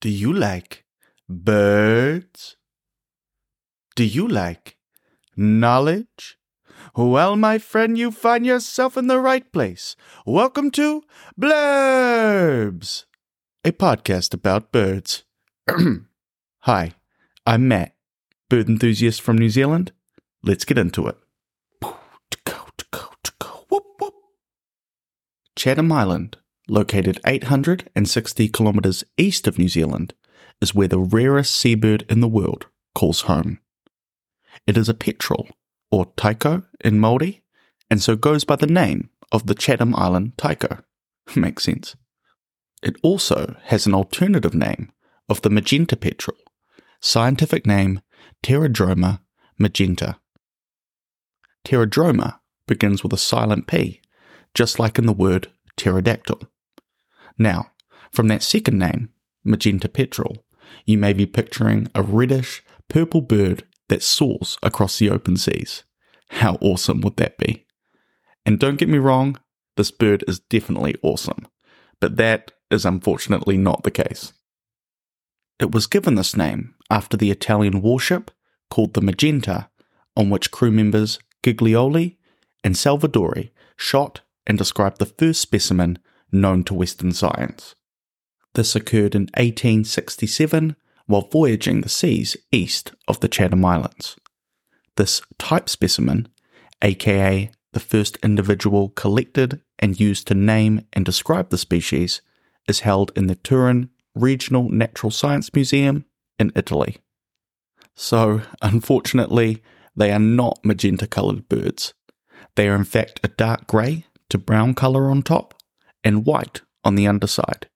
Do you like birds? Do you like knowledge? Well, my friend, you find yourself in the right place. Welcome to Blurbs, a podcast about birds. Hi, I'm Matt, bird enthusiast from New Zealand. Let's get into it. Chatham Island, located 860 kilometres east of New Zealand, is where the rarest seabird in the world calls home. It is a petrel, or taiko in Māori, and so goes by the name of the Chatham Island taiko. Makes sense. It also has an alternative name of the magenta petrel, scientific name Pterodroma magentae. Pterodroma begins with a silent P, just like in the word pterodactyl. Now, from that second name, magenta petrel, you may be picturing a reddish, purple bird that soars across the open seas. How awesome would that be? And don't get me wrong, this bird is definitely awesome, but that is unfortunately not the case. It was given this name after the Italian warship called the Magenta, on which crew members Giglioli and Salvadori shot and described the first specimen known to Western science. This occurred in 1867 while voyaging the seas east of the Chatham Islands. This type specimen, aka the first individual collected and used to name and describe the species, is held in the Turin Regional Natural Science Museum in Italy. So, unfortunately, they are not magenta coloured birds. They are in fact a dark grey to brown colour on top and white on the underside,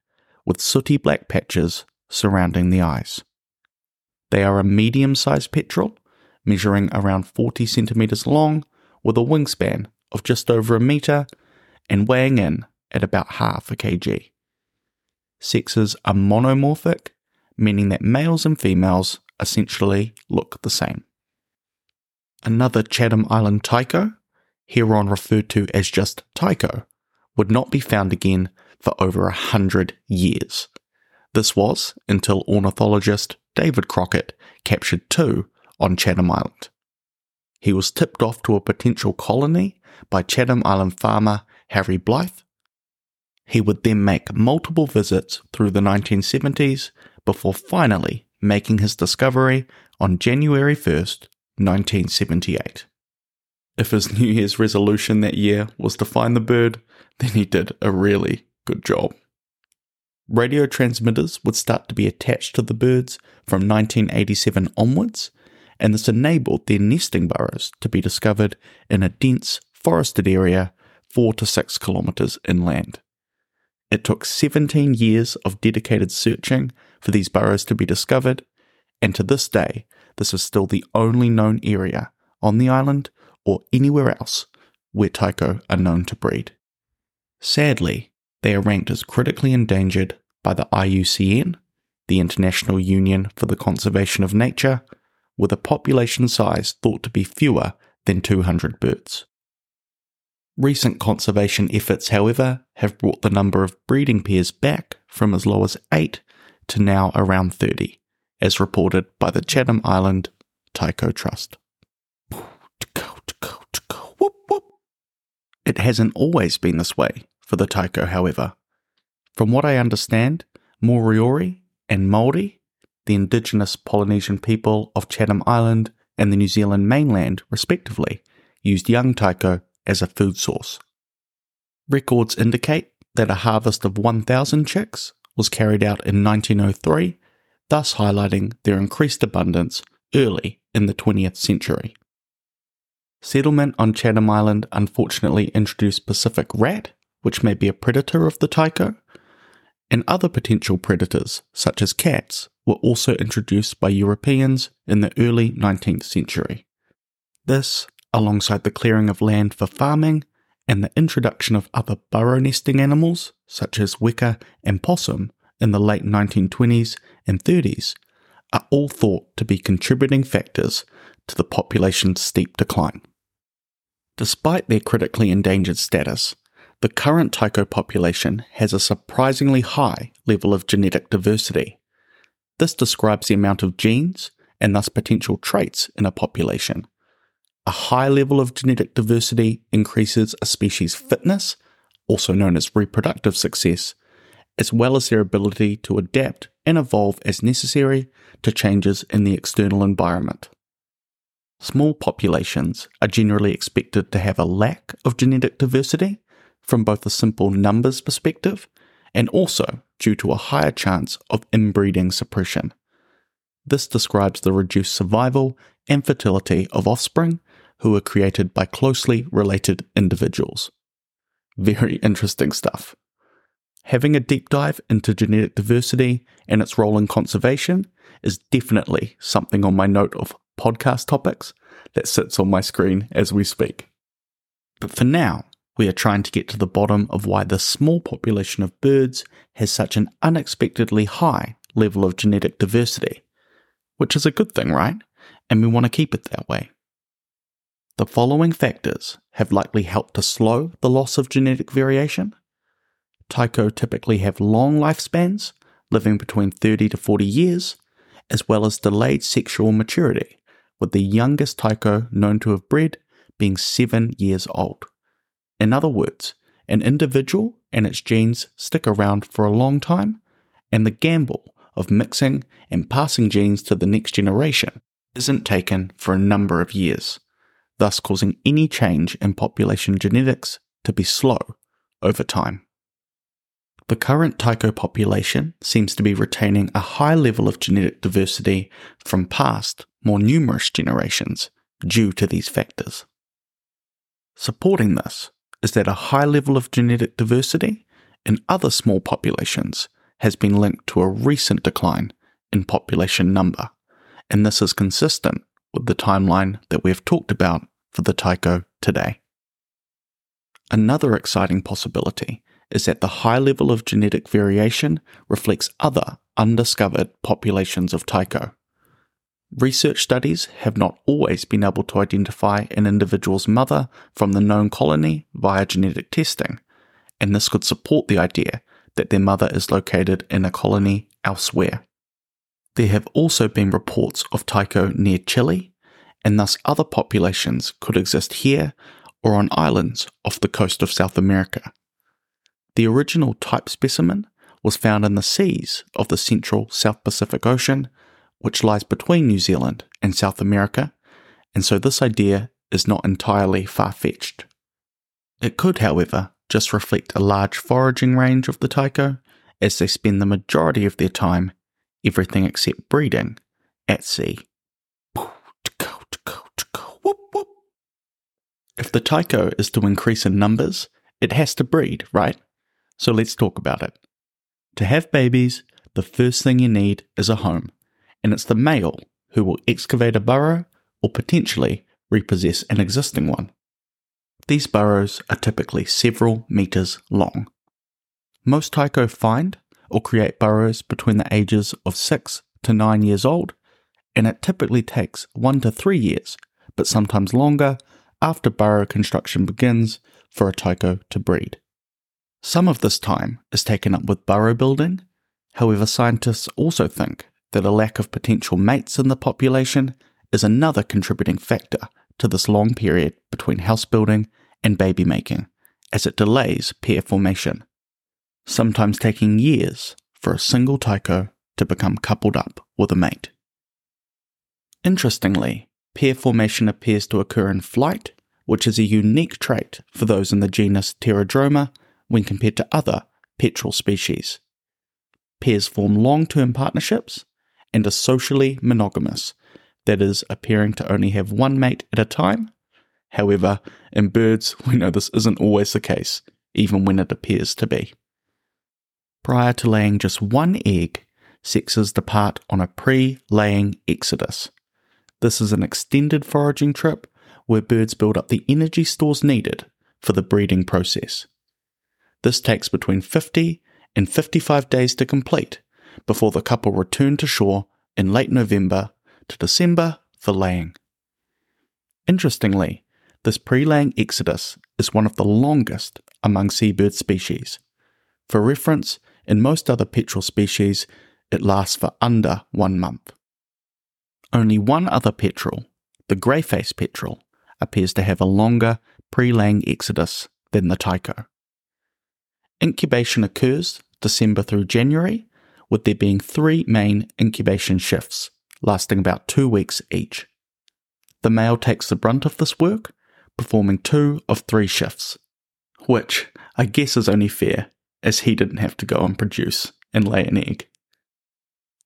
with sooty black patches surrounding the eyes. They are a medium sized petrel, measuring around 40 centimetres long, with a wingspan of just over a metre and weighing in at about half a kg. Sexes are monomorphic, meaning that males and females essentially look the same. Another Chatham Island taiko, hereon referred to as just taiko, would not be found again for over a hundred years. This was until ornithologist David Crockett captured two on Chatham Island. He was tipped off to a potential colony by Chatham Island farmer Harry Blythe. He would then make multiple visits through the 1970s before finally making his discovery on January 1st, 1978. If his New Year's resolution that year was to find the bird, then he did a really good job. Radio transmitters would start to be attached to the birds from 1987 onwards, and this enabled their nesting burrows to be discovered in a dense forested area 4 to 6 kilometres inland. It took 17 years of dedicated searching for these burrows to be discovered, and to this day, this is still the only known area on the island or anywhere else where taiko are known to breed. Sadly, they are ranked as critically endangered by the IUCN, the International Union for the Conservation of Nature, with a population size thought to be fewer than 200 birds. Recent conservation efforts, however, have brought the number of breeding pairs back from as low as 8 to now around 30, as reported by the Chatham Island Taiko Trust. It hasn't always been this way for the taiko, however. From what I understand, Moriori and Maori, the indigenous Polynesian people of Chatham Island and the New Zealand mainland, respectively, used young taiko as a food source. Records indicate that a harvest of 1,000 chicks was carried out in 1903, thus highlighting their increased abundance early in the 20th century. Settlement on Chatham Island unfortunately introduced Pacific rat, which may be a predator of the taiko, and other potential predators, such as cats, were also introduced by Europeans in the early 19th century. This, alongside the clearing of land for farming and the introduction of other burrow nesting animals, such as weka and possum, in the late 1920s and 30s, are all thought to be contributing factors to the population's steep decline. Despite their critically endangered status, the current taiko population has a surprisingly high level of genetic diversity. This describes the amount of genes and thus potential traits in a population. A high level of genetic diversity increases a species' fitness, also known as reproductive success, as well as their ability to adapt and evolve as necessary to changes in the external environment. Small populations are generally expected to have a lack of genetic diversity from both a simple numbers perspective and also due to a higher chance of inbreeding suppression. This describes the reduced survival and fertility of offspring who are created by closely related individuals. Very interesting stuff. Having a deep dive into genetic diversity and its role in conservation is definitely something on my note of podcast topics that sits on my screen as we speak. But for now, we are trying to get to the bottom of why this small population of birds has such an unexpectedly high level of genetic diversity, which is a good thing, right? And we want to keep it that way. The following factors have likely helped to slow the loss of genetic variation. Taiko typically have long lifespans, living between 30 to 40 years, as well as delayed sexual maturity, with the youngest taiko known to have bred being 7 years old. In other words, an individual and its genes stick around for a long time, and the gamble of mixing and passing genes to the next generation isn't taken for a number of years, thus causing any change in population genetics to be slow over time. The current taiko population seems to be retaining a high level of genetic diversity from past, more numerous generations due to these factors. Supporting this is that a high level of genetic diversity in other small populations has been linked to a recent decline in population number, and this is consistent with the timeline that we have talked about for the taiko today. Another exciting possibility is that the high level of genetic variation reflects other undiscovered populations of taiko. Research studies have not always been able to identify an individual's mother from the known colony via genetic testing, and this could support the idea that their mother is located in a colony elsewhere. There have also been reports of taiko near Chile, and thus other populations could exist here or on islands off the coast of South America. The original type specimen was found in the seas of the central South Pacific Ocean which lies between New Zealand and South America, and so this idea is not entirely far fetched. It could, however, just reflect a large foraging range of the taiko, as they spend the majority of their time, everything except breeding, at sea. If the taiko is to increase in numbers, it has to breed, right? So let's talk about it. To have babies, the first thing you need is a home and it's the male who will excavate a burrow or potentially repossess an existing one. These burrows are typically several meters long. Most taiko find or create burrows between the ages of 6 to 9 years old, and it typically takes 1 to 3 years, but sometimes longer, after burrow construction begins for a taiko to breed. Some of this time is taken up with burrow building, however, scientists also think that a lack of potential mates in the population is another contributing factor to this long period between house building and baby making, as it delays pair formation, sometimes taking years for a single taiko to become coupled up with a mate. Interestingly, pair formation appears to occur in flight, which is a unique trait for those in the genus Pterodroma when compared to other petrel species. Pairs form long term partnerships and are socially monogamous, that is, appearing to only have one mate at a time. However, in birds, we know this isn't always the case, even when it appears to be. Prior to laying just one egg, sexes depart on a pre laying exodus. This is an extended foraging trip where birds build up the energy stores needed for the breeding process. This takes between 50 and 55 days to complete, before the couple return to shore in late November to December for laying. Interestingly, this pre laying exodus is one of the longest among seabird species. For reference, in most other petrel species, it lasts for under one month. Only one other petrel, the grey-faced petrel, appears to have a longer pre-laying exodus than the taiko. Incubation occurs December through January, with there being three main incubation shifts, lasting about two weeks each. The male takes the brunt of this work, performing two of three shifts, which I guess is only fair, as he didn't have to go and produce and lay an egg.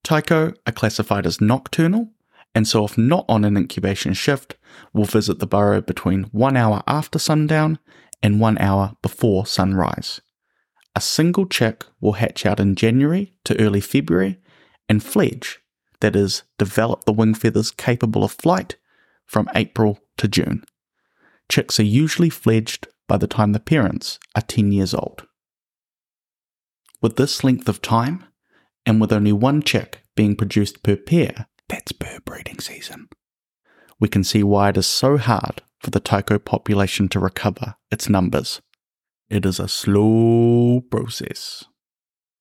Taiko are classified as nocturnal, and so if not on an incubation shift, will visit the burrow between one hour after sundown and one hour before sunrise. A single chick will hatch out in January to early February and fledge, that is, develop the wing feathers capable of flight, from April to June. Chicks are usually fledged by the time the parents are 10 years old. With this length of time, and with only one chick being produced per pair, that's per breeding season, we can see why it is so hard for the taiko population to recover its numbers. It is a slow process.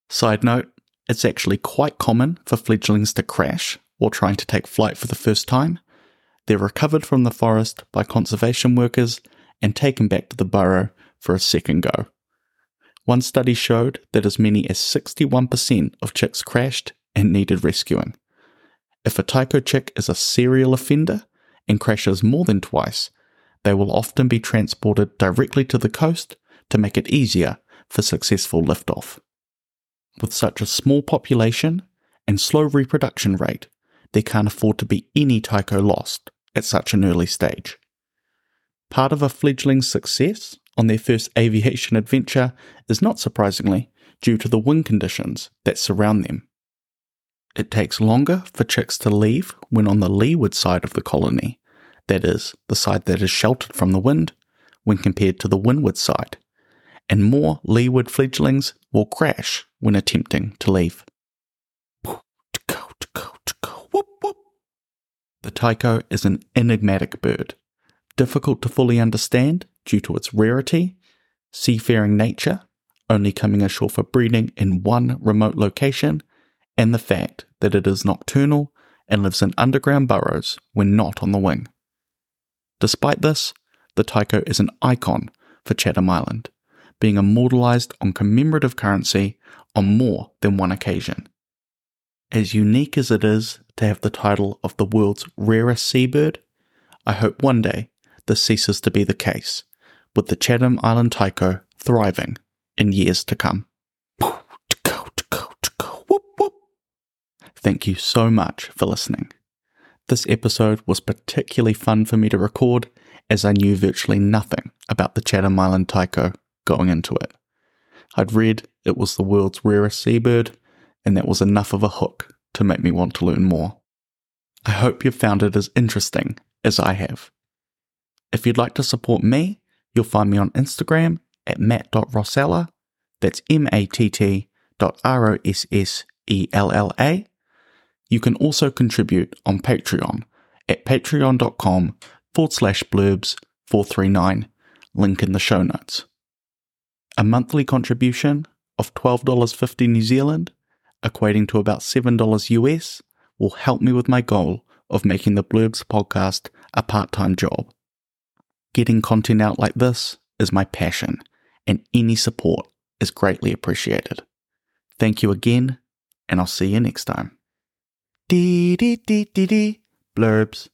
Side note, it's actually quite common for fledglings to crash while trying to take flight for the first time. They're recovered from the forest by conservation workers and taken back to the burrow for a second go. One study showed that as many as 61% of chicks crashed and needed rescuing. If a taiko chick is a serial offender and crashes more than twice, they will often be transported directly to the coast to make it easier for successful liftoff. With such a small population and slow reproduction rate, there can't afford to be any taiko lost at such an early stage. Part of a fledgling's success on their first aviation adventure is not surprisingly due to the wind conditions that surround them. It takes longer for chicks to leave when on the leeward side of the colony, that is, the side that is sheltered from the wind, when compared to the windward side, and more leeward fledglings will crash when attempting to leave. The taiko is an enigmatic bird difficult to fully understand due to its rarity, seafaring nature, only coming ashore for breeding in one remote location, and the fact that it is nocturnal and lives in underground burrows when not on the wing. Despite this, the taiko is an icon for Chatham Island, being immortalized on commemorative currency on more than one occasion. As unique as it is to have the title of the world's rarest seabird, I hope one day this ceases to be the case, with the Chatham Island Taiko thriving in years to come. Thank you so much for listening. This episode was particularly fun for me to record as I knew virtually nothing about the Chatham Island Taiko going into it. I'd read it was the world's rarest seabird, and that was enough of a hook to make me want to learn more. I hope you've found it as interesting as I have. If you'd like to support me, you'll find me on Instagram at matt.rossella. That's M A T T dot R O S S E L L A. You can also contribute on Patreon at patreon.com forward slash blurbs 439, link in the show notes. A monthly contribution of $12.50 New Zealand, equating to about $7 US, will help me with my goal of making the Blurbs podcast a part time job. Getting content out like this is my passion, and any support is greatly appreciated. Thank you again, and I'll see you next time. Dee dee dee dee dee blurbs.